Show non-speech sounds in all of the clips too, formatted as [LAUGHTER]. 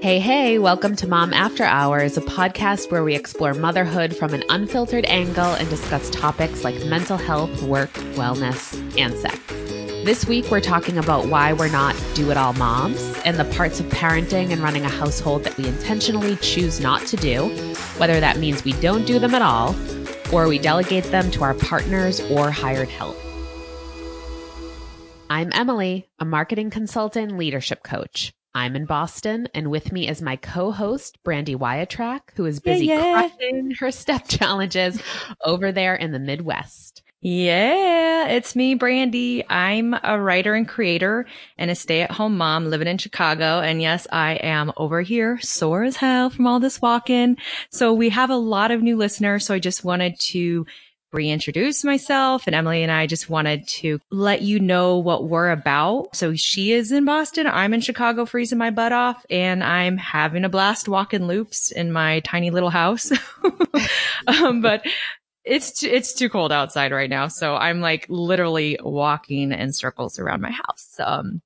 Hey, hey, welcome to Mom After Hours, a podcast where we explore motherhood from an unfiltered angle and discuss topics like mental health, work, wellness, and sex. This week, we're talking about why we're not do it all moms and the parts of parenting and running a household that we intentionally choose not to do, whether that means we don't do them at all or we delegate them to our partners or hired help. I'm Emily, a marketing consultant leadership coach. I'm in Boston, and with me is my co-host Brandy Wyatrack, who is busy Yeah, yeah. crushing her step [LAUGHS] challenges over there in the Midwest. Yeah, it's me, Brandy. I'm a writer and creator and a stay at home mom living in Chicago. And yes, I am over here sore as hell from all this walking. So we have a lot of new listeners. So I just wanted to reintroduce myself and Emily and I just wanted to let you know what we're about. So she is in Boston. I'm in Chicago freezing my butt off and I'm having a blast walking loops in my tiny little house. [LAUGHS] um, but it's it's too cold outside right now, so I'm like literally walking in circles around my house. Um,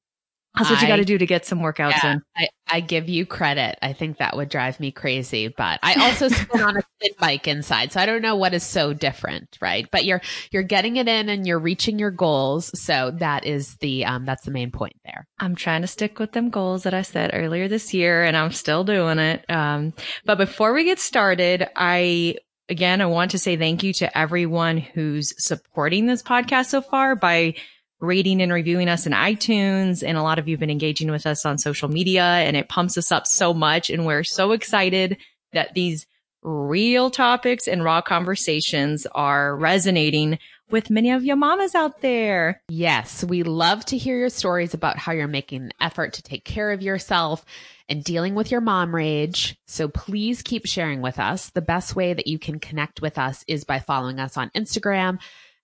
that's what you got to do to get some workouts Yeah, in. I, I give you credit. I think that would drive me crazy, but I also spin on a [LAUGHS] spin bike inside. So I don't know what is so different, right? But you're, you're getting it in and you're reaching your goals. So that is the, um, that's the main point there. I'm trying to stick with them goals that I set earlier this year, and I'm still doing it. Um, but before we get started, I again I want to say thank you to everyone who's supporting this podcast so far by rating and reviewing us in iTunes. And a lot of you have been engaging with us on social media and it pumps us up so much. And we're so excited that these real topics and raw conversations are resonating with many of your mamas out there. Yes, we love to hear your stories about how you're making an effort to take care of yourself and dealing with your mom rage. So please keep sharing with us. The best way that you can connect with us is by following us on Instagram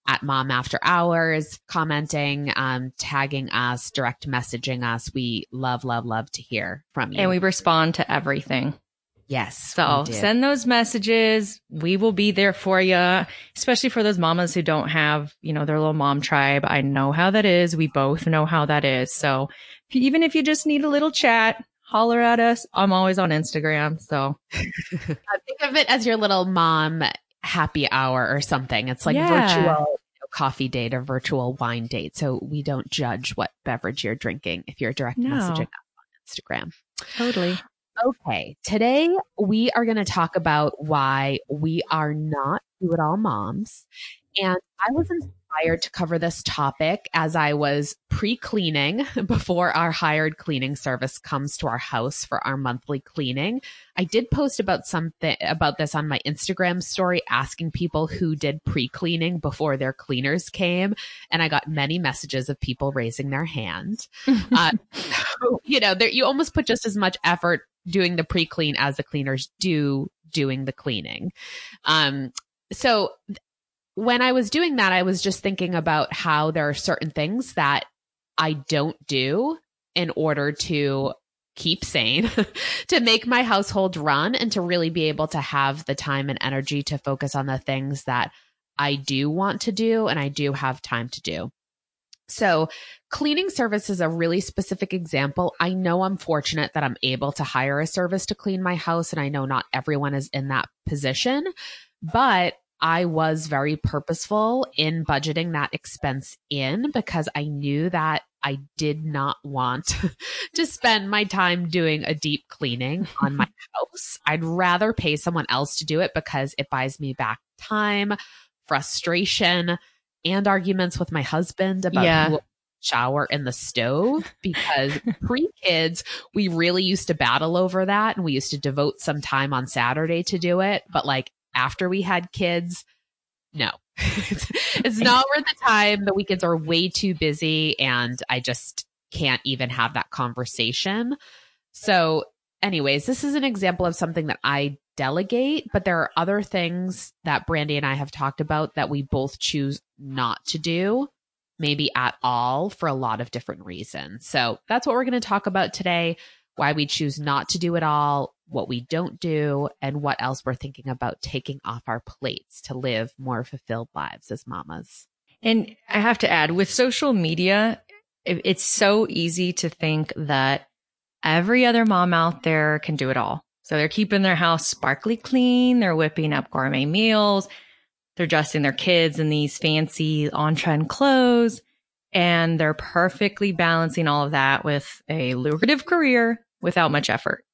at mom after hours, commenting, um, tagging us, direct messaging us. We love, love, love to hear from you. And we respond to everything. yes, So send those messages. We will be there for you, especially for those mamas who don't have, you know, their little mom tribe. I know how that is. We both know how that is. So even if you just need a little chat, holler at us. I'm always on Instagram. So [LAUGHS] Uh, think of it as your little mom happy hour or something. It's like Yeah. virtual coffee date or virtual wine date. So we don't judge what beverage you're drinking if you're direct No. messaging us on Instagram. totally. Okay. Today we are going to talk about why we are not do it all moms. And I was inspired to cover this topic as I was pre cleaning [LAUGHS] before our hired cleaning service comes to our house for our monthly cleaning. I did post about something about this on my Instagram story, asking people who did pre cleaning before their cleaners came. And I got many messages of people raising their hand. [LAUGHS] Uh, [LAUGHS] you know, there, you almost put just as much effort doing the pre clean as the cleaners do doing the cleaning. Um, so when I was doing that, I was just thinking about how there are certain things that I don't do in order to keep sane, [LAUGHS] to make my household run, and to really be able to have the time and energy to focus on the things that I do want to do and I do have time to do. So, cleaning service is a really specific example. I know I'm fortunate that I'm able to hire a service to clean my house, and I know not everyone is in that position, but I was very purposeful in budgeting that expense in because I knew that I did not want [LAUGHS] to spend my time doing a deep cleaning [LAUGHS] on my house. I'd rather pay someone else to do it because it buys me back time, frustration, and arguments with my husband about Yeah. who shower in the stove because [LAUGHS] pre kids, we really used to battle over that and we used to devote some time on Saturday to do it. But like after we had kids, no, [LAUGHS] [LAUGHS] it's, not worth the time. The weekends are way too busy and I just can't even have that conversation. So, anyways, this is an example of something that I delegate, but there are other things that Brandy and I have talked about that we both choose not to do, maybe at all, for a lot of different reasons. So, that's what we're going to talk about today why we choose not to do it all, what we don't do, and what else we're thinking about taking off our plates to live more fulfilled lives as mamas. And I have to add with social media, it's so easy to think that every other mom out there can do it all. So they're keeping their house sparkly clean. They're whipping up gourmet meals. They're dressing their kids in these fancy on trend clothes. And they're perfectly balancing all of that with a lucrative career without much effort.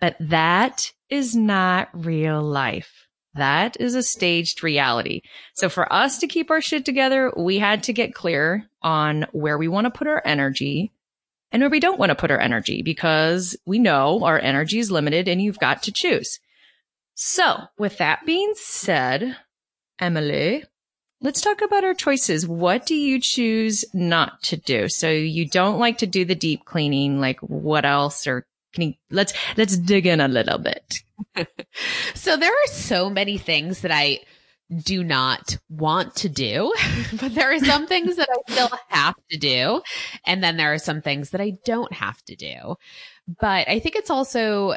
But that is not real life. That is a staged reality. So for us to keep our shit together, we had to get clear on where we want to put our energy and where we don't want to put our energy because we know our energy is limited and you've got to choose. So with that being said, Emily, let's talk about our choices. What do you choose not to do? So you don't like to do the deep cleaning. Like what else or can you, let's, let's dig in a little bit. [LAUGHS] so there are so many things that I do not want to do, [LAUGHS] but there are some things that I still have to do. And then there are some things that I don't have to do. But I think it's also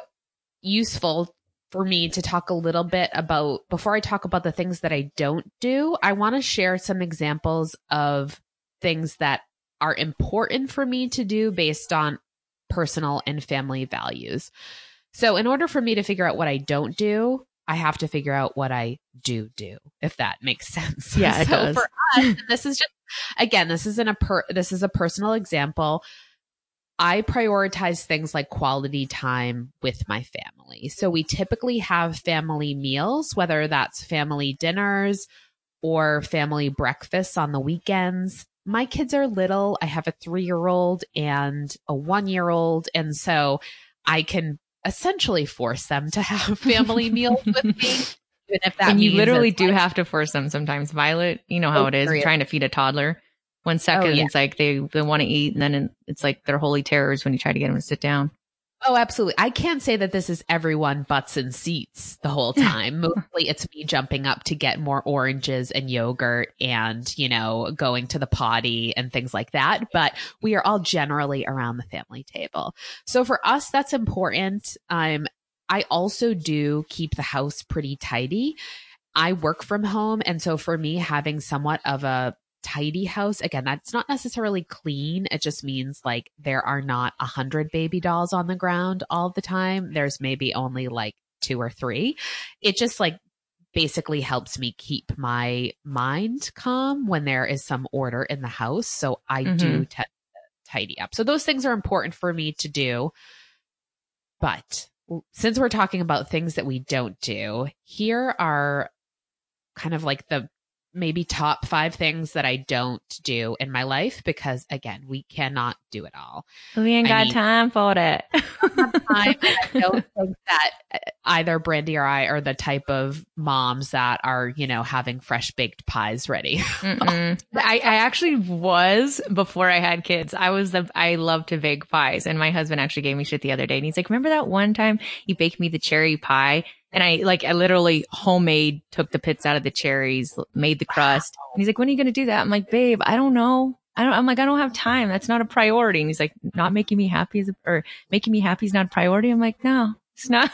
useful for me to talk a little bit about before I talk about the things that I don't do, I want to share some examples of things that are important for me to do based on personal and family values. So in order for me to figure out what I don't do, I have to figure out what I do do, if that makes [LAUGHS] sense. Yeah, it so does. for us, this is just again, this isn't a per this is a personal example. I prioritize things like quality time with my family. So we typically have family meals, whether that's family dinners or family breakfasts on the weekends. My kids are little. I have a three year old and a one year old. And so I can essentially force them to have [LAUGHS] family meals with me. [LAUGHS] Even if that and you literally do like, have to force them sometimes. Violet, you know how oh, it is trying to feed a toddler. One second, oh, yeah. it's like they, they want to eat, and then it's like they're holy terrors when you try to get them to sit down. Oh, absolutely. I can't say that this is everyone butts and seats the whole [LAUGHS] time. Mostly it's me jumping up to get more oranges and yogurt and, you know, going to the potty and things like that. But we are all generally around the family table. So for us, that's important. Um, I also do keep the house pretty tidy. I work from home. And so for me, having somewhat of a tidy house. Again, that's not necessarily clean. It just means like there are not a hundred baby dolls on the ground all the time. There's maybe only like two or three. It just like basically helps me keep my mind calm when there is some order in the house. So I mm-hmm. do t- tidy up. So those things are important for me to do. But since we're talking about things that we don't do, here are kind of like the maybe top five things that I don't do in my life because again, we cannot do it all. We ain't I got mean, time for it. [LAUGHS] time, I [LAUGHS] don't think that uh, either Brandy or I are the type of moms that are, you know, having fresh baked pies ready. [LAUGHS] I, I actually was before I had kids. I was the, I love to bake pies and my husband actually gave me shit the other day and he's like, remember that one time you baked me the cherry pie and I like, I literally homemade took the pits out of the cherries, made the crust. And he's like, when are you going to do that? I'm like, babe, I don't know. I don't, I'm like, I don't have time. That's not a priority. And he's like, not making me happy is a, or making me happy is not a priority. I'm like, no, it's not.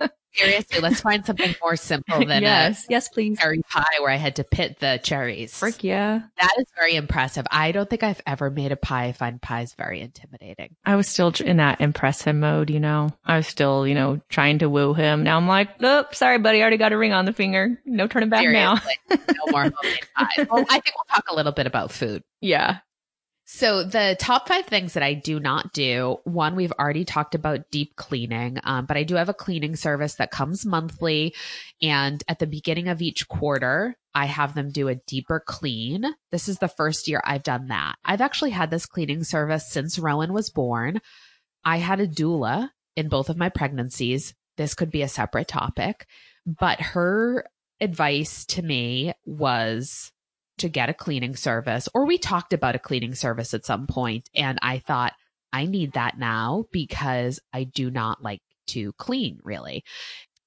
[LAUGHS] Seriously, let's find something more simple [LAUGHS] than yes, yes, please. Cherry pie where I had to pit the cherries. Frick yeah, that is very impressive. I don't think I've ever made a pie. I find pies very intimidating. I was still in that impress him mode, you know. I was still, you know, trying to woo him. Now I'm like, nope, sorry, buddy, I already got a ring on the finger. No turning back Seriously, now. no more homemade [LAUGHS] pies. Well, I think we'll talk a little bit about food. Yeah, so the top five things that I do not do, one, we've already talked about deep cleaning, um, but I do have a cleaning service that comes monthly. And at the beginning of each quarter, I have them do a deeper clean. This is the first year I've done that. I've actually had this cleaning service since Rowan was born. I had a doula in both of my pregnancies. This could be a separate topic, but her advice to me was to get a cleaning service, or we talked about a cleaning service at some point, and I thought, I need that now because I do not like to clean really.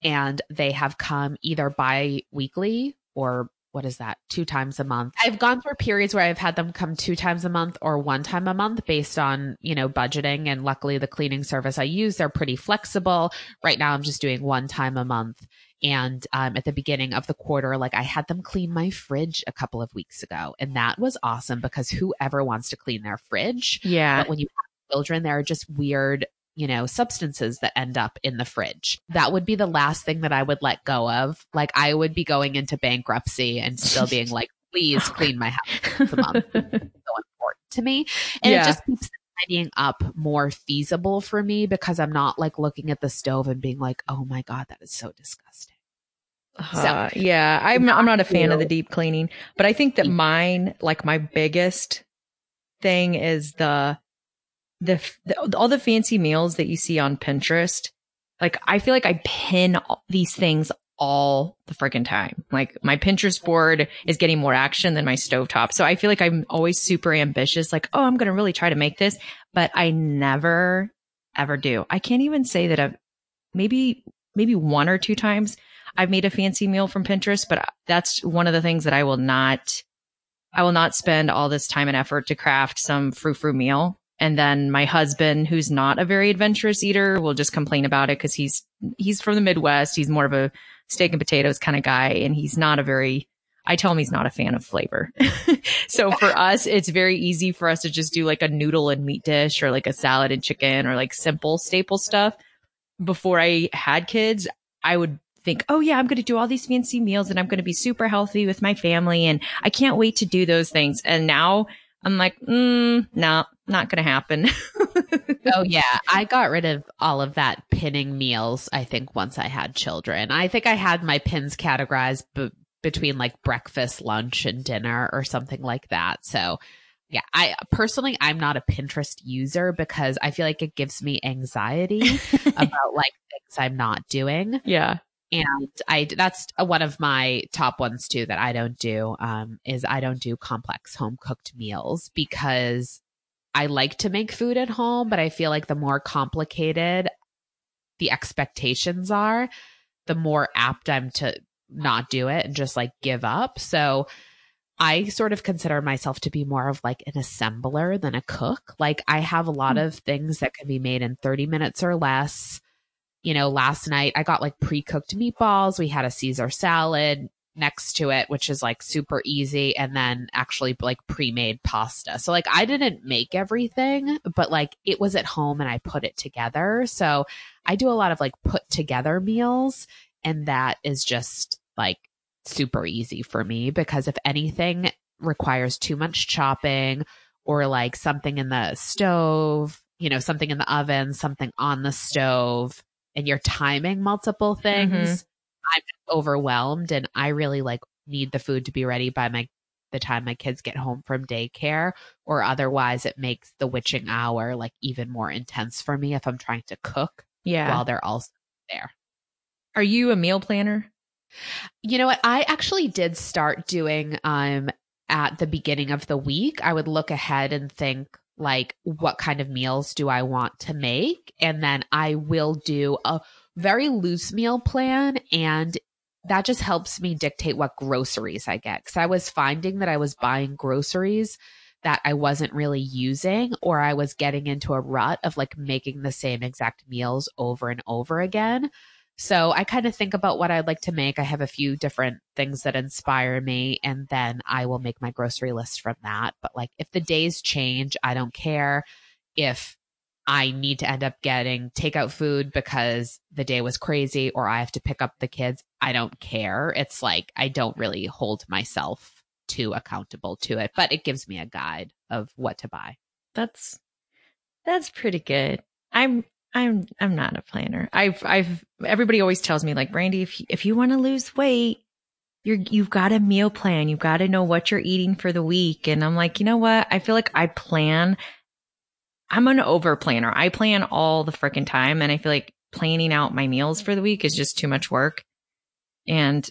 And they have come either bi weekly or what is that? Two times a month. I've gone through periods where I've had them come two times a month or one time a month based on, you know, budgeting. And luckily the cleaning service I use, they're pretty flexible. Right now I'm just doing one time a month. And um, at the beginning of the quarter, like I had them clean my fridge a couple of weeks ago. And that was awesome because whoever wants to clean their fridge? Yeah. But when you have children, there are just weird you know, substances that end up in the fridge. That would be the last thing that I would let go of. Like I would be going into bankruptcy and still being like, please clean my house once a month. [LAUGHS] So important to me. And Yeah. it just keeps tidying up more feasible for me because I'm not like looking at the stove and being like, oh my God, that is so disgusting. Uh, yeah, I'm I'm not a fan of the deep cleaning, but I think that mine, like my biggest thing, is the the, the all the fancy meals that you see on Pinterest. Like I feel like I pin all these things all the freaking time. Like my Pinterest board is getting more action than my stovetop. So I feel like I'm always super ambitious. Like, oh, I'm going to really try to make this, but I never ever do. I can't even say that I've maybe, maybe one or two times I've made a fancy meal from Pinterest, but that's one of the things that I will not, I will not spend all this time and effort to craft some frou frou meal. And then my husband, who's not a very adventurous eater, will just complain about it because he's, he's from the Midwest. He's more of a steak and potatoes kind of guy. And he's not a very, I tell him he's not a fan of flavor. [LAUGHS] so for [LAUGHS] us, it's very easy for us to just do like a noodle and meat dish or like a salad and chicken or like simple staple stuff. Before I had kids, I would think, oh yeah, I'm going to do all these fancy meals and I'm going to be super healthy with my family. And I can't wait to do those things. And now I'm like, mm, no, not going to happen. [LAUGHS] oh yeah, I got rid of all of that pinning meals. I think once I had children, I think I had my pins categorized b- between like breakfast, lunch, and dinner, or something like that. So yeah, I personally I'm not a Pinterest user because I feel like it gives me anxiety [LAUGHS] about like things I'm not doing. yeah. and I that's one of my top ones too that I don't do um is I don't do complex home cooked meals because I like to make food at home but I feel like the more complicated the expectations are the more apt I'm to not do it and just like give up so I sort of consider myself to be more of like an assembler than a cook. Like I have a lot hmm. of things that can be made in 30 minutes or less you know, last night I got like pre cooked meatballs. We had a Caesar salad next to it, which is like super easy. And then actually like pre made pasta. So like I didn't make everything, but like it was at home and I put it together. So I do a lot of like put together meals. And that is just like super easy for me because if anything requires too much chopping or like something in the stove, you know, something in the oven, something on the stove, and you're timing multiple mm-hmm. things, I'm overwhelmed and I really like need the food to be ready by my the time my kids get home from daycare or otherwise it makes the witching hour like even more intense for me if I'm trying to cook Yeah. while they're also there. Are you a meal planner? You know what? I actually did start doing um at the beginning of the week. I would look ahead and think like what kind of meals do I want to make and then I will do a very loose meal plan and that just helps me dictate what groceries I get cuz I was finding that I was buying groceries that I wasn't really using or I was getting into a rut of like making the same exact meals over and over again. So I kind of think about what I'd like to make. I have a few different things that inspire me, and then I will make my grocery list from that. But like, if the days change, I don't care. If I need to end up getting takeout food because the day was crazy or I have to pick up the kids, I don't care. It's like, I don't really hold myself too accountable to it, but it gives me a guide of what to buy. That's that's pretty good. I'm I'm I'm not a planner. I've I've everybody always tells me like Brandy, if you, if you want to lose weight, you're you've got a meal plan. You've got to know what you're eating for the week. And I'm like, you know what? I feel like I plan. I'm an over planner. I plan all the freaking time, and I feel like planning out my meals for the week is just too much work. And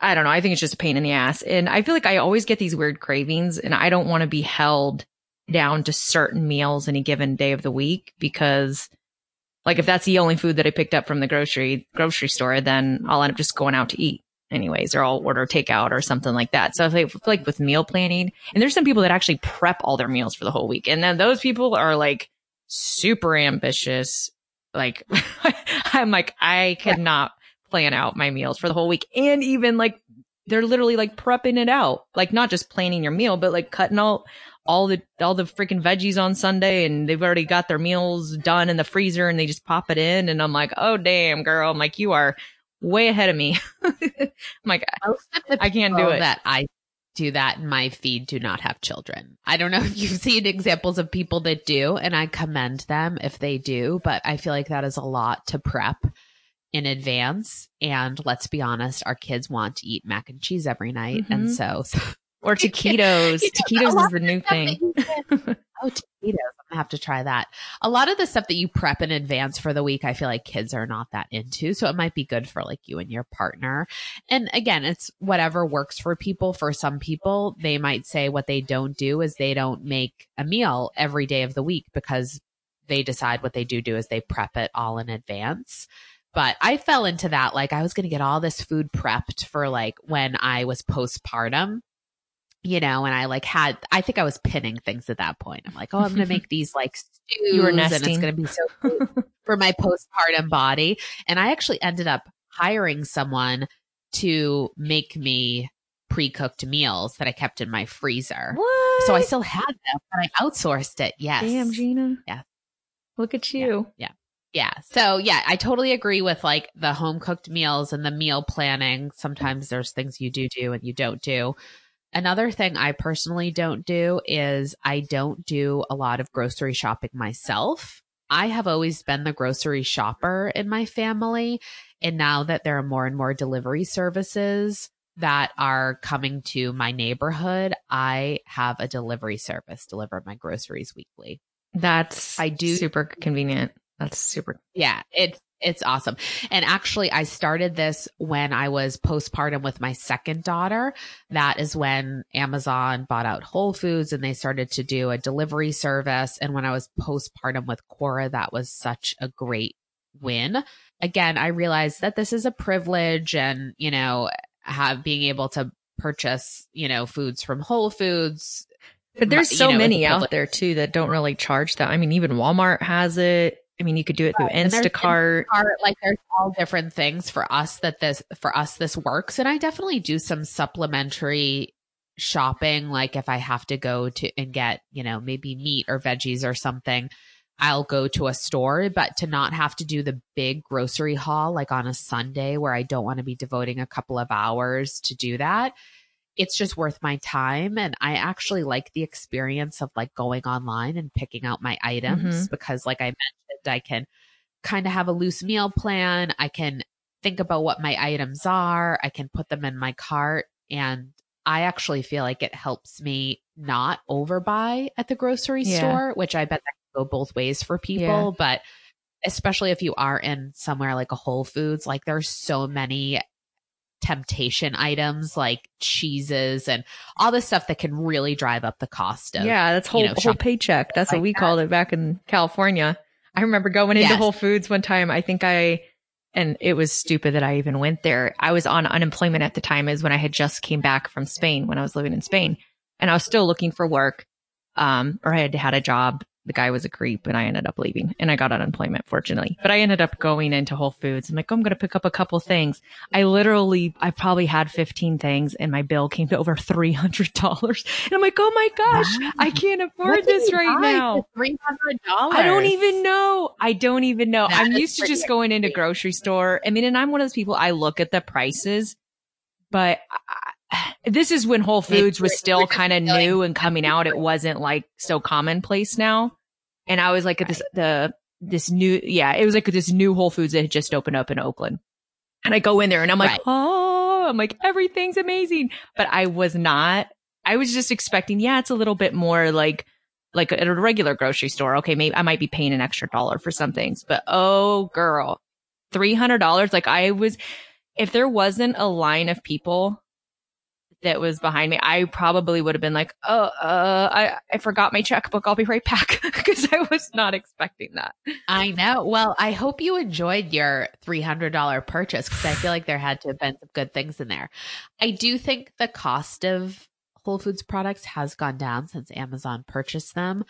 I don't know. I think it's just a pain in the ass. And I feel like I always get these weird cravings, and I don't want to be held down to certain meals any given day of the week because like if that's the only food that I picked up from the grocery grocery store, then I'll end up just going out to eat anyways, or I'll order takeout or something like that. So feel like with meal planning, and there's some people that actually prep all their meals for the whole week. And then those people are like super ambitious. Like [LAUGHS] I'm like, I cannot plan out my meals for the whole week. And even like they're literally like prepping it out, like not just planning your meal, but like cutting all all the all the freaking veggies on Sunday and they've already got their meals done in the freezer and they just pop it in and I'm like, "Oh damn, girl." I'm like, "You are way ahead of me." [LAUGHS] I'm like, I can't do it. That I do that in my feed do not have children. I don't know if you've [LAUGHS] seen examples of people that do, and I commend them if they do, but I feel like that is a lot to prep in advance. And let's be honest, our kids want to eat mac and cheese every night. Mm-hmm. And so, so or [LAUGHS] taquitos. You know, taquitos is the new thing. Oh, tomatoes. I'm gonna have to try that. A lot of the stuff that you prep in advance for the week, I feel like kids are not that into. So it might be good for like you and your partner. And again, it's whatever works for people. For some people, they might say what they don't do is they don't make a meal every day of the week because they decide what they do do is they prep it all in advance. But I fell into that. Like I was going to get all this food prepped for like when I was postpartum you know, and I like had, I think I was pinning things at that point. I'm like, oh, I'm going to make [LAUGHS] these like stews and it's going to be so for my postpartum body. And I actually ended up hiring someone to make me pre-cooked meals that I kept in my freezer. What? So I still had them, but I outsourced it. Yes. Damn, Gina. Yeah. Look at you. Yeah. yeah. Yeah. So yeah, I totally agree with like the home cooked meals and the meal planning. Sometimes there's things you do do and you don't do. Another thing I personally don't do is I don't do a lot of grocery shopping myself. I have always been the grocery shopper in my family. And now that there are more and more delivery services that are coming to my neighborhood, I have a delivery service deliver my groceries weekly. That's I do super convenient. That's super. Yeah, it's it's awesome. And actually, I started this when I was postpartum with my second daughter. That is when Amazon bought out Whole Foods and they started to do a delivery service. And when I was postpartum with Cora, that was such a great win. Again, I realized that this is a privilege and, you know, have being able to purchase, you know, foods from Whole Foods. But there's so know, many out there too that don't really charge that. I mean, even Walmart has it. I mean, you could do it through right. Instacart. Instacart. Like there's all different things for us that this, for us, this works. And I definitely do some supplementary shopping. Like if I have to go to and get, you know, maybe meat or veggies or something, I'll go to a store, but to not have to do the big grocery haul, like on a Sunday where I don't want to be devoting a couple of hours to do that it's just worth my time. And I actually like the experience of like going online and picking out my items mm-hmm. because, like I mentioned, I can kind of have a loose meal plan. I can think about what my items are. I can put them in my cart. And I actually feel like it helps me not overbuy at the grocery yeah. store, which I bet that can go both ways for people. Yeah. But especially if you are in somewhere like a Whole Foods, like there's so many temptation items like cheeses and all the stuff that can really drive up the cost of yeah that's whole, you know, whole paycheck. That's like what we that. called it back in california. I remember going into yes. whole foods one time. I think i and it was stupid that i even went there. I was on unemployment at the time is when i had just came back from spain when i was living in spain. And i was still looking for work um, or i had had a job the guy was a creep and I ended up leaving and I got unemployment fortunately. But I ended up going into Whole Foods. I'm like, oh, I'm going to pick up a couple things. I literally, I probably had 15 things and my bill came to over $300. And I'm like, oh my gosh, wow. I can't afford this right now. $300. I don't even know. I don't even know. That I'm used to just going into grocery store. I mean, and I'm one of those people, I look at the prices, but this is when Whole Foods was still kind of new and coming out. It wasn't like so commonplace now. And I was like at this, the, this new, yeah, it was like this new Whole Foods that had just opened up in Oakland. And I go in there and I'm like, right. oh, I'm like, everything's amazing. But I was not, I was just expecting, yeah, it's a little bit more like, like at a regular grocery store. Okay. Maybe I might be paying an extra dollar for some things, but oh girl, $300. Like I was, if there wasn't a line of people that was behind me, I probably would have been like, oh, uh, I, I forgot my checkbook. I'll be right back [LAUGHS] because I was not expecting that. I know. Well, I hope you enjoyed your $300 purchase because I feel like there had to have been some good things in there. I do think the cost of Whole Foods products has gone down since Amazon purchased them.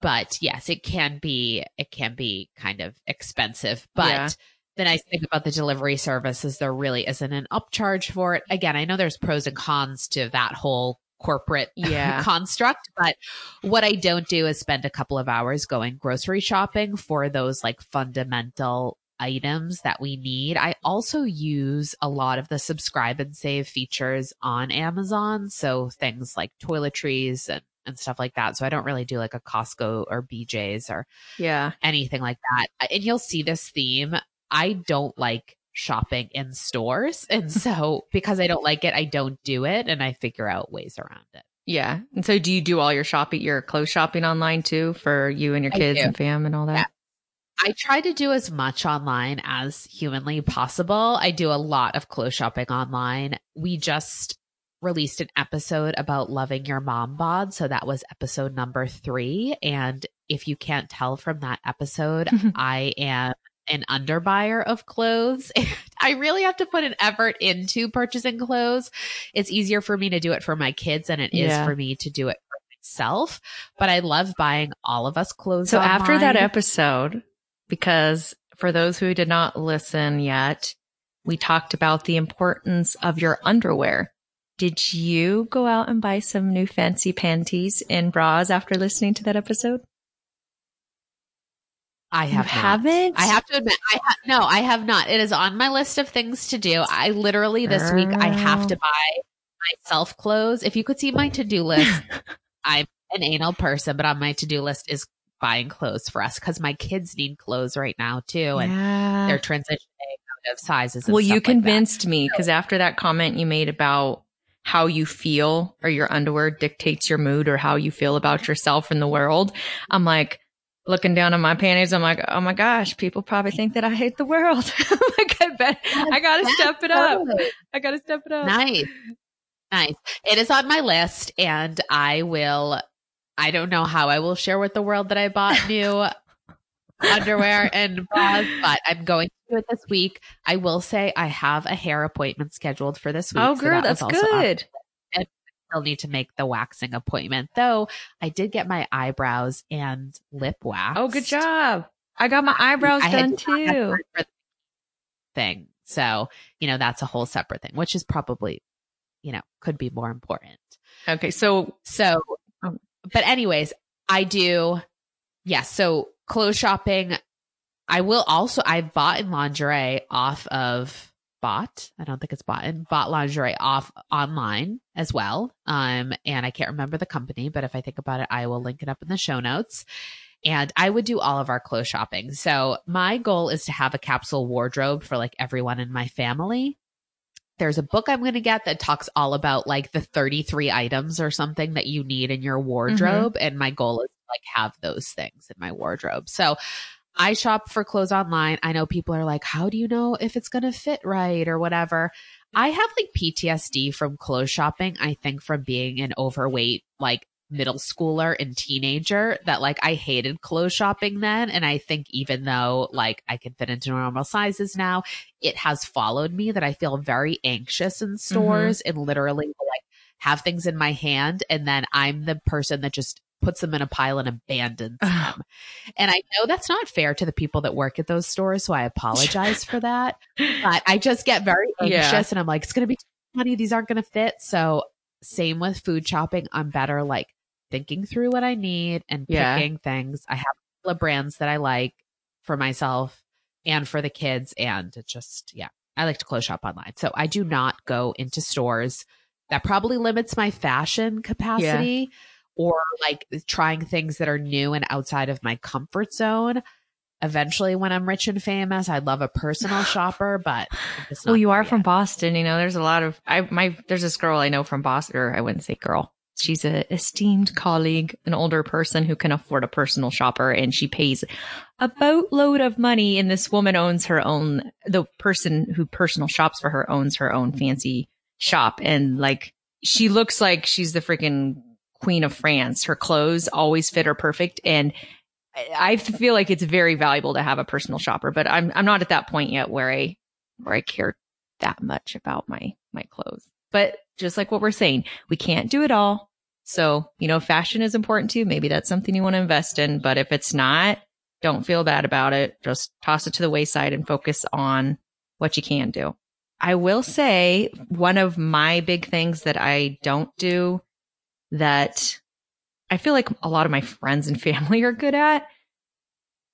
But yes, it can be, it can be kind of expensive, but yeah the nice thing about the delivery service is there really isn't an upcharge for it. Again, I know there's pros and cons to that whole corporate [LAUGHS] Yeah. construct. But what I don't do is spend a couple of hours going grocery shopping for those like fundamental items that we need. I also use a lot of the subscribe and save features on Amazon. So things like toiletries and, and stuff like that. So I don't really do like a Costco or BJ's or Yeah. anything like that. And you'll see this theme. I don't like shopping in stores. [LAUGHS] And so because I don't like it, I don't do it and I figure out ways around it. Yeah. And so do you do all your shopping, your clothes shopping online too for you and your kids and fam and all that? I try to do as much online as humanly possible. I do a lot of clothes shopping online. We just released an episode about loving your mom bod. So that was episode number three. And if you can't tell from that episode, [LAUGHS] I am an underbuyer of clothes. [LAUGHS] I really have to put an effort into purchasing clothes. It's easier for me to do it for my kids than it is Yeah. for me to do it for myself. But I love buying all of us clothes. So after that episode, because for those who did not listen yet, we talked about the importance of your underwear. Did you go out and buy some new fancy panties and bras after listening to that episode? I have haven't? I have to admit, I ha- no, I have not. It is on my list of things to do. I literally this week I have to buy myself clothes. If you could see my to do list, [LAUGHS] I'm an anal person, but on my to do list is buying clothes for us because my kids need clothes right now too, and Yeah. they're transitioning out of sizes. And Well, you stuff like convinced me because after that comment you made about how you feel or your underwear dictates your mood or how you feel about yourself in the world, I'm like looking down on my panties. I'm like, oh my gosh, people probably think that I hate the world. [LAUGHS] Like, I bet I gotta step it up. Totally. I gotta step it up. Nice. Nice. It is on my list and I will I don't know how I will share with the world that I bought [LAUGHS] new underwear and bras, but I'm going to do it this week. I will say I have a hair appointment scheduled for this week. Oh, so girl, that that's good. Still need to make the waxing appointment, though. I did get my eyebrows and lip wax. Oh, good job. I got my eyebrows I done too. time for the Thing. So, you know, that's a whole separate thing, which is probably, you know, could be more important. Okay, so So, Um, but anyways, I do. Yes. so clothes shopping. I will also, I bought in lingerie off of bought. I don't think it's bought in bought lingerie off online as well. Um, and I can't remember the company, but if I think about it, I will link it up in the show notes. And I would do all of our clothes shopping. So my goal is to have a capsule wardrobe for like everyone in my family there's a book I'm going to get that talks all about like the 33 items or something that you need in your wardrobe. And my goal is to like have those things in my wardrobe. So I shop for clothes online. I know people are like, how do you know if it's going to fit right or whatever? I have like PTSD from clothes shopping. I think from being an overweight, like middle schooler and teenager that like I hated clothes shopping then. And I think even though like I can fit into normal sizes now, it has followed me that I feel very anxious in mm-hmm. stores and literally like have things in my hand. And then I'm the person that just puts them in a pile and abandons them. And I know that's not fair to the people that work at those stores. So I apologize for that. But I just get very [LAUGHS] Yeah. anxious and I'm like, it's going to be money. These aren't going to fit. So same with food shopping. I'm better like thinking through what I need and Yeah. picking things. I have a couple of brands that I like for myself and for the kids. And it just, yeah, I like to close shop online. So I do not go into stores. That probably limits my fashion capacity or like trying things that are new and outside of my comfort zone. Eventually, when I'm rich and famous, I'd love a personal [LAUGHS] shopper, but Well, you are there from. Boston. You know, there's a lot of I my there's this girl I know from Boston. Or I wouldn't say girl. She's a esteemed colleague, an older person who can afford a personal shopper, and she pays a boatload of money. And this woman owns her own. The person who personal shops for her owns her own fancy shop, and like she looks like she's the freaking queen of France. Her clothes always fit her perfect, and I feel like it's very valuable to have a personal shopper. But I'm I'm not at that point yet where I where I care that much about my my clothes. But just like what we're saying, we can't do it all. So, you know, fashion is important too. Maybe that's something you want to invest in, but if it's not, don't feel bad about it. Just toss it to the wayside and focus on what you can do. I will say one of my big things that I don't do that I feel like a lot of my friends and family [LAUGHS] are good at.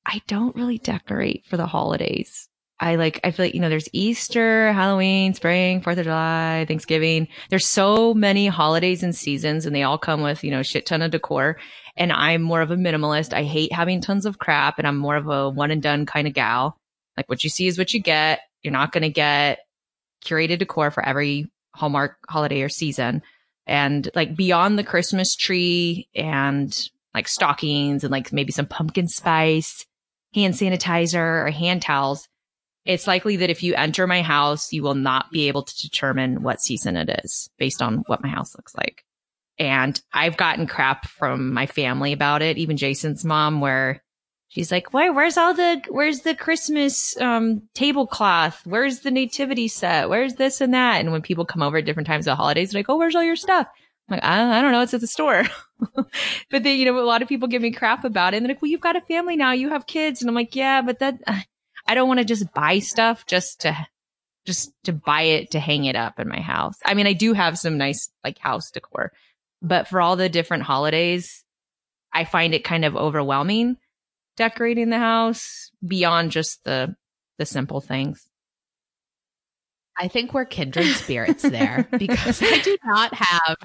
I don't really decorate for the holidays. I like, I feel like, you know, there's Easter, Halloween, spring, 4th of July, Thanksgiving. There's so many holidays and seasons and they all come with, you know, shit ton of decor. And I'm more of a minimalist. I hate having tons of crap and I'm more of a one and done kind of gal. Like what you see is what you get. You're not going to get curated decor for every Hallmark holiday or season. And like beyond the Christmas tree and like stockings and like maybe some pumpkin spice, hand sanitizer or hand towels, it's likely that if you enter my house, you will not be able to determine what season it is based on what my house looks like. And I've gotten crap from my family about it, even Jason's mom, where she's like, "Why? Where's all the? Where's the Christmas um, tablecloth? Where's the nativity set? Where's this and that?" And when people come over at different times of the holidays, they're like, "Oh, where's all your stuff?" I'm like, I, I don't know. It's at the store. [LAUGHS] but then, you know, a lot of people give me crap about it. And they're like, well, you've got a family now. You have kids. And I'm like, yeah, but that, [SIGHS] I don't want to just buy stuff just to, just to buy it to hang it up in my house. I mean, I do have some nice like house decor, but for all the different holidays, I find it kind of overwhelming decorating the house beyond just the, the simple things. I think we're kindred spirits there [LAUGHS] because I do not have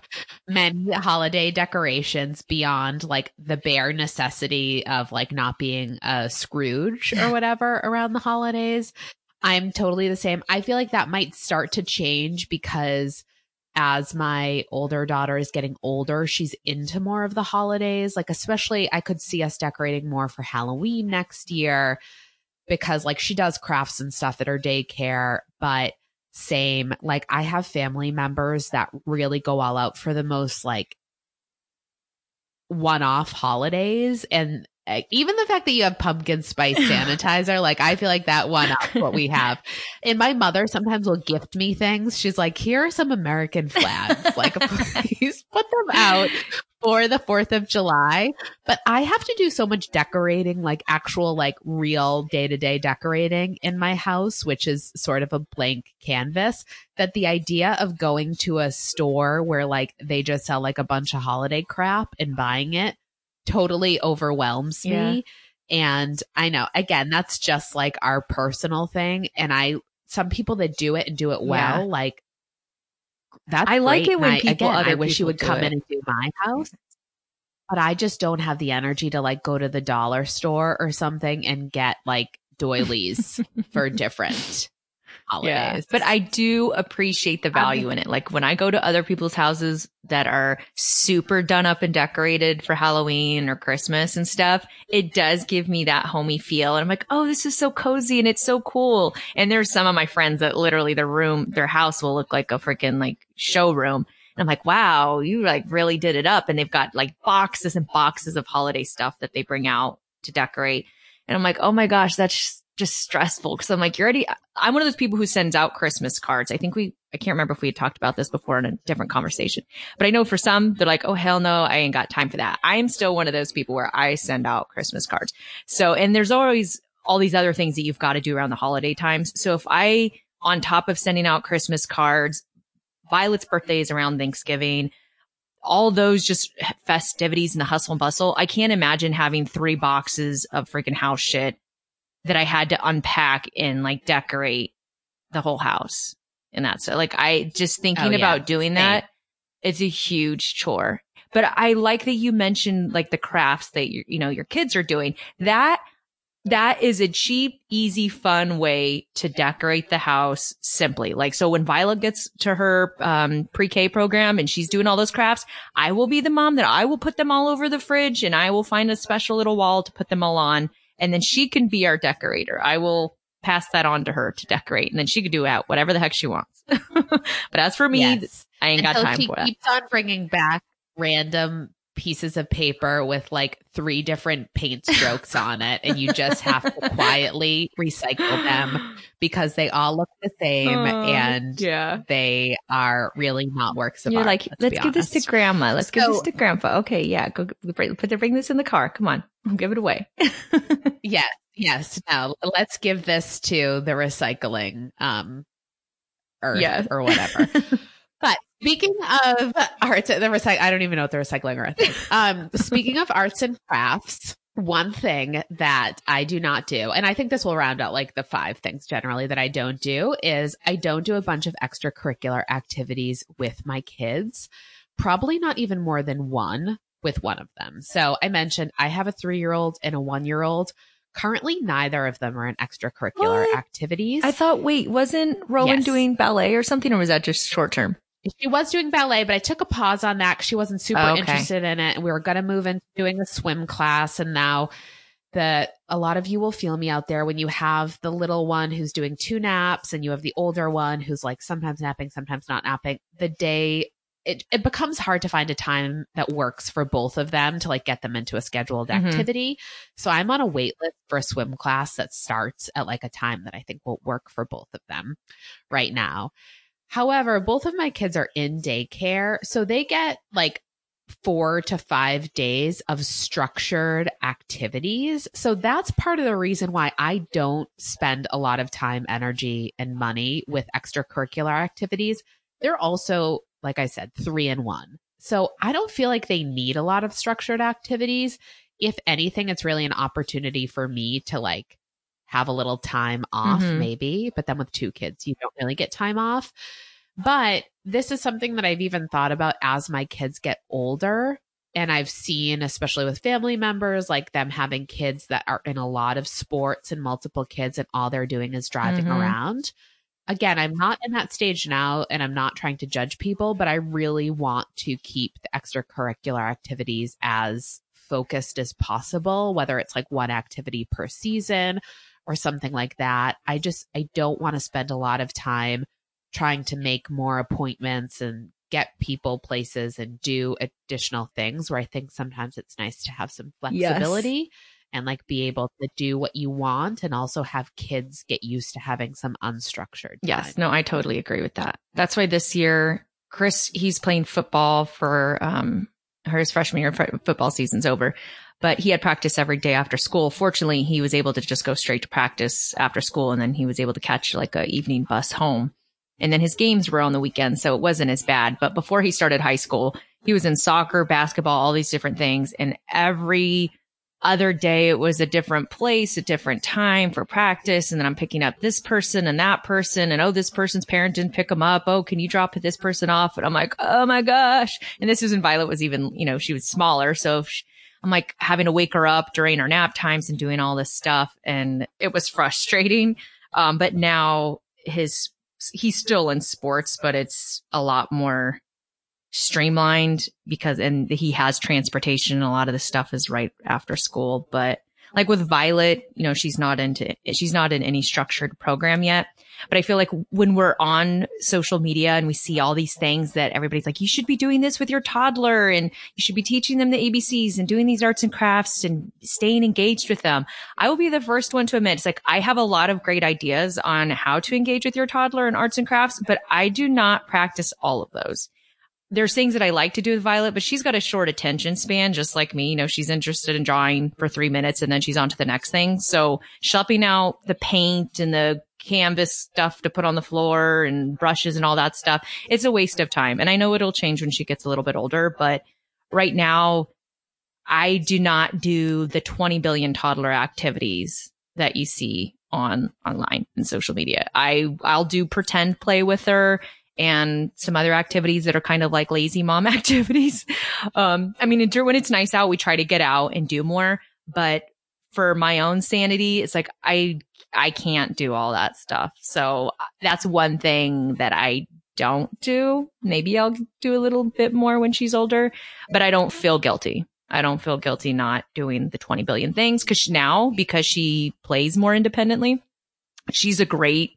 many holiday decorations beyond like the bare necessity of like not being a Scrooge or [LAUGHS] whatever around the holidays. I'm totally the same. I feel like that might start to change because as my older daughter is getting older, she's into more of the holidays. Like, especially, I could see us decorating more for Halloween next year because, like, she does crafts and stuff at her daycare, but same. Like I have family members that really go all out for the most like one off holidays and even the fact that you have pumpkin spice [LAUGHS] sanitizer, like I feel like that one up what we have. And my mother sometimes will gift me things. She's like, here are some American flags. [LAUGHS] like, please put them out for the 4th of July. But I have to do so much decorating, like actual, like real day to day decorating in my house, which is sort of a blank canvas that the idea of going to a store where like they just sell like a bunch of holiday crap and buying it totally overwhelms yeah. me. And I know, again, that's just like our personal thing. And I, some people that do it and do it well, yeah. like that's I like it when I, people. Again, I wish you would come it. in and do my house, but I just don't have the energy to like go to the dollar store or something and get like doilies for [LAUGHS] different holidays. Yeah, but I do appreciate the value in it. Like when I go to other people's houses that are super done up and decorated for Halloween or Christmas and stuff, it does give me that homey feel. And I'm like, oh, this is so cozy and it's so cool. And there's some of my friends that literally their room, their house will look like a freaking like showroom. And I'm like, wow, you like really did it up. And they've got like boxes and boxes of holiday stuff that they bring out to decorate. And I'm like, oh my gosh, that's just stressful because I'm like, you're already, I'm one of those people who sends out Christmas cards. I think we, I can't remember if we had talked about this before in a different conversation, but I know for some, they're like, oh, hell no, I ain't got time for that. I am still one of those people where I send out Christmas cards. So, and there's always all these other things that you've got to do around the holiday times. So if I, on top of sending out Christmas cards, Violet's birthday is around Thanksgiving, all those just festivities and the hustle and bustle. I can't imagine having three boxes of freaking house shit that I had to unpack and like decorate the whole house. And that's so like I just thinking oh, yeah. about doing Same. that, it's a huge chore. But I like that you mentioned like the crafts that you you know your kids are doing. That that is a cheap, easy, fun way to decorate the house simply. Like, so when Violet gets to her, um, pre-K program and she's doing all those crafts, I will be the mom that I will put them all over the fridge and I will find a special little wall to put them all on and then she can be our decorator. I will pass that on to her to decorate, and then she can do out whatever the heck she wants. [LAUGHS] but as for me, yes. I ain't got time for that. Keeps on bringing back random pieces of paper with like three different paint strokes on it and you just have to [LAUGHS] quietly recycle them because they all look the same and yeah. they are really not works of You're art. like, let's, let's give honest. this to grandma. Let's so, give this to grandpa. Okay, yeah, go put the, bring this in the car. Come on, [LAUGHS] give it away. [LAUGHS] yes, yes. Now let's give this to the recycling um earth yes. or whatever. Speaking of arts, the recyc- I don't even know what the recycling earth is. Um, speaking of arts and crafts, one thing that I do not do, and I think this will round out like the five things generally that I don't do is I don't do a bunch of extracurricular activities with my kids. Probably not even more than one with one of them. So I mentioned I have a three year old and a one year old. Currently, neither of them are in extracurricular What? activities. I thought, wait, wasn't Rowan Yes. doing ballet or something, or was that just short term? She was doing ballet, but I took a pause on that because she wasn't super Oh, okay. interested in it. And we were going to move into doing a swim class. And now that a lot of you will feel me out there when you have the little one who's doing two naps and you have the older one who's like sometimes napping, sometimes not napping. The day it, it becomes hard to find a time that works for both of them to like get them into a scheduled Mhm. activity. So I'm on a wait list for a swim class that starts at like a time that I think will work for both of them right now. However, both of my kids are in daycare, so they get like four to five days of structured activities. So that's part of the reason why I don't spend a lot of time, energy, and money with extracurricular activities. They're also, like I said, three and one. So I don't feel like they need a lot of structured activities. If anything, it's really an opportunity for me to like have a little time off, Mhm. maybe. But then with two kids, you don't really get time off. But this is something that I've even thought about as my kids get older. And I've seen, especially with family members, like them having kids that are in a lot of sports and multiple kids, and all they're doing is driving Mhm. around. Again, I'm not in that stage now, and I'm not trying to judge people, but I really want to keep the extracurricular activities as focused as possible, whether it's like one activity per season or something like that. I just, I don't want to spend a lot of time trying to make more appointments and get people places and do additional things where I think sometimes it's nice to have some Yes. flexibility and like be able to do what you want and also have kids get used to having some unstructured Yes, no, I totally agree with that. That's why this year, Chris, he's playing football for um his freshman year. Football season's over, but he had practice every day after school. Fortunately, he was able to just go straight to practice after school, and then he was able to catch like a evening bus home. And then his games were on the weekend, so it wasn't as bad. But before he started high school, he was in soccer, basketball, all these different things, and every other day it was a different place, a different time for practice. And then I'm picking up this person and that person. And oh, this person's parent didn't pick them up. Oh, can you drop this person off? And I'm like, oh my gosh. And this was when Violet was even, you know, she was smaller. So she- I'm like having to wake her up during her nap times and doing all this stuff. And it was frustrating. Um, but now his, he's still in sports, but it's a lot more streamlined because and he has transportation a lot of the stuff is right after school but like with violet you know she's not into she's not in any structured program yet. But i feel like when we're on social media and we see all these things that everybody's like you should be doing this with your toddler and you should be teaching them the abcs and doing these arts and crafts and staying engaged with them. I will be the first one to admit it's like i have a lot of great ideas on how to engage with your toddler in arts and crafts but i do not practice all of those there's things that I like to do with Violet, but she's got a short attention span, just like me. You know, she's interested in drawing for three minutes and then she's on to the next thing. So shopping out the paint and the canvas stuff to put on the floor and brushes and all that stuff, it's a waste of time. And I know it'll change when she gets a little bit older, but right now I do not do the 20 billion toddler activities that you see on online and social media. I, I'll do pretend play with her and some other activities that are kind of like lazy mom [LAUGHS] activities. Um, I mean, when it's nice out, we try to get out and do more, but for my own sanity, it's like I, I can't do all that stuff. So uh, that's one thing that I don't do. Maybe I'll do a little bit more when she's older, but I don't feel guilty. I don't feel guilty not doing the 20 billion things because now, because she plays more independently, she's a great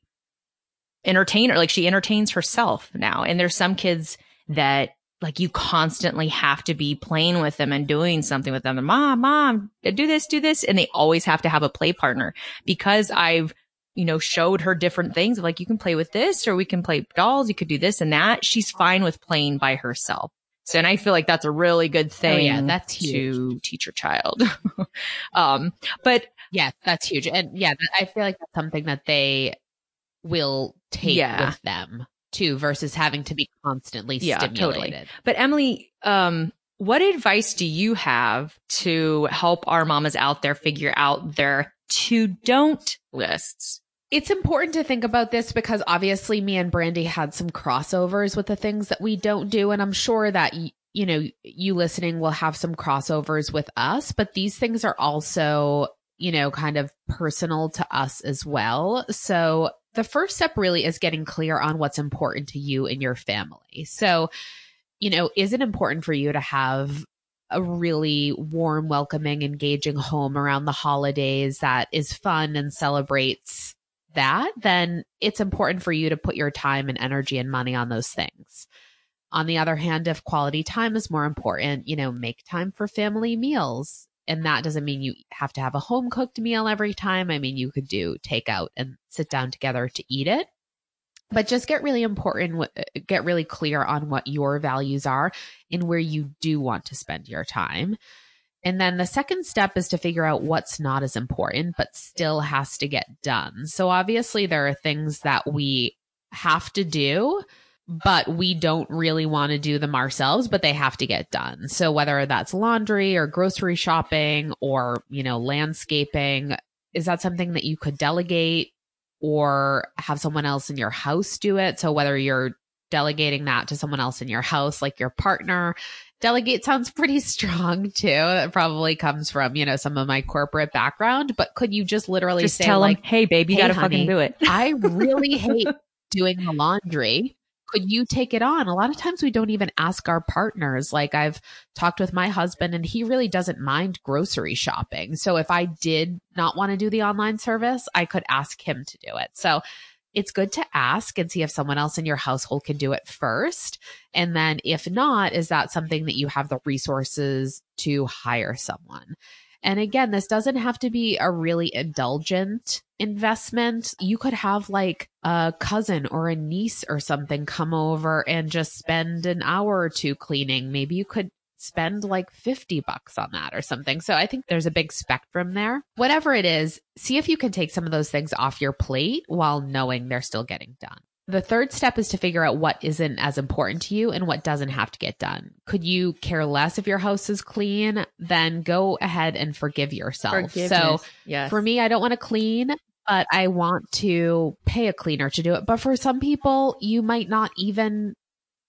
entertainer. Like she entertains herself now. And there's some kids that like you constantly have to be playing with them and doing something with them. And mom, mom, do this, do this. And they always have to have a play partner because I've, you know, showed her different things of like, you can play with this or we can play dolls. You could do this and that. She's fine with playing by herself. So, and I feel like that's a really good thing Oh, yeah, that's to teach your child. [LAUGHS] um, but Yeah, that's huge. And yeah, I feel like that's something that they will take Yeah. with them too versus having to be constantly Yeah, stimulated. totally. But Emily, um, what advice do you have to help our mamas out there figure out their to don't lists? It's important to think about this because obviously me and Brandy had some crossovers with the things that we don't do. And I'm sure that, you know, you listening will have some crossovers with us, but these things are also, you know, kind of personal to us as well. So the first step really is getting clear on what's important to you and your family. So, you know, is it important for you to have a really warm, welcoming, engaging home around the holidays that is fun and celebrates that, then it's important for you to put your time and energy and money on those things. On the other hand, if quality time is more important, you know, make time for family meals. And that doesn't mean you have to have a home cooked meal every time. I mean, you could do takeout and sit down together to eat it. But just get really important, uh, get really clear on what your values are and where you do want to spend your time. And then the second step is to figure out what's not as important, but still has to get done. So obviously, there are things that we have to do, but we don't really want to do them ourselves, but they have to get done. So whether that's laundry or grocery shopping or, you know, landscaping, is that something that you could delegate or have someone else in your house do it? So whether you're delegating that to someone else in your house, like your partner, delegate sounds [LAUGHS] pretty strong too. That probably comes from, you know, some of my corporate background, but could you just literally Just say tell like, them, hey, babe, you "Hey, got to honey, fucking do it. I really [LAUGHS] hate doing the laundry. Could you take it on? A lot of times we don't even ask our partners. Like I've talked with my husband and he really doesn't mind grocery shopping. So if I did not want to do the online service, I could ask him to do it. So it's good to ask and see if someone else in your household can do it first. And then if not, is that something that you have the resources to hire someone? And again, this doesn't have to be a really indulgent investment. You could have like a cousin or a niece or something come over and just spend an hour or two cleaning. Maybe you could spend like 50 bucks on that or something. So I think there's a big spectrum there. Whatever it is, see if you can take some of those things off your plate while knowing they're still getting done. The third step is to figure out what isn't as important to you and what doesn't have to get done. Could you care less if your house is clean? Then go ahead and forgive yourself. So yes. for me, I don't want to clean, but I want to pay a cleaner to do it. But for some people, you might not even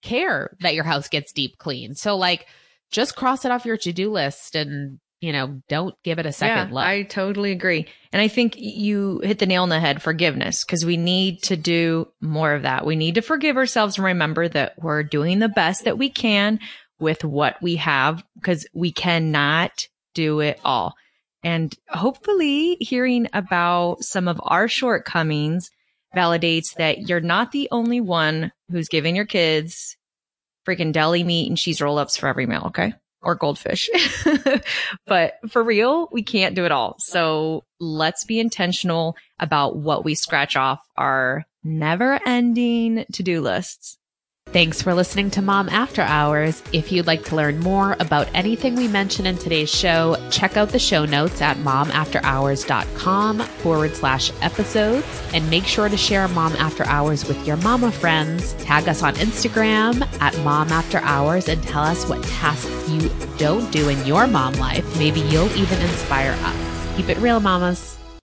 care that your house gets deep clean. So like just cross it off your to-do list and, you know, don't give it a second yeah, look. I totally agree. And I think you hit the nail on the head forgiveness because we need to do more of that. We need to forgive ourselves and remember that we're doing the best that we can with what we have because we cannot do it all. And hopefully hearing about some of our shortcomings validates that you're not the only one who's giving your kids freaking deli meat and cheese roll ups for every meal. Okay. Or goldfish. [LAUGHS] but for real, we can't do it all. So let's be intentional about what we scratch off our never ending to do lists. Thanks for listening to Mom After Hours. If you'd like to learn more about anything we mentioned in today's show, check out the show notes at momafterhours.com forward slash episodes and make sure to share Mom After Hours with your mama friends. Tag us on Instagram at Mom After Hours and tell us what tasks you don't do in your mom life. Maybe you'll even inspire us. Keep it real, mamas.